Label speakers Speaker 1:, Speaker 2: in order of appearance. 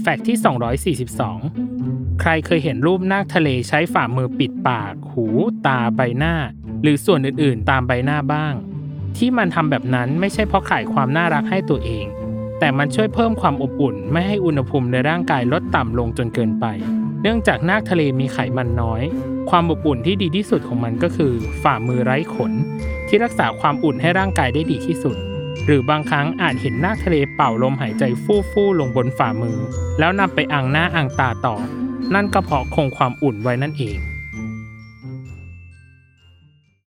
Speaker 1: แฟกต์ที่ 242 ใครเคยเห็นรูปนาคทะเลใช้ฝ่ามือปิดปาก หู ตาใบหน้า หรือส่วนอื่นๆ ตามใบหน้าบ้าง ที่มันทำแบบนั้นไม่ใช่เพราะขายความน่ารักให้ตัวเอง แต่มันช่วยเพิ่มความอบอุ่น ไม่ให้อุณหภูมิในร่างกายลดต่ำลงจนเกินไป เนื่องจากนาคทะเลมีไขมันน้อย ความอบอุ่นที่ดีที่สุดของมันก็คือ ฝ่ามือไร้ขน ที่รักษาความอุ่นให้ร่างกายได้ดีที่สุด หรือบางครั้งอาจเห็นนาคทะเลเป่าลมหายใจฟู่ฟู่ๆลงบนฝ่ามือ แล้วนำไปอังหน้าอังตาต่อ นั่นก็เพราะคงความอุ่นไว้นั่นเอง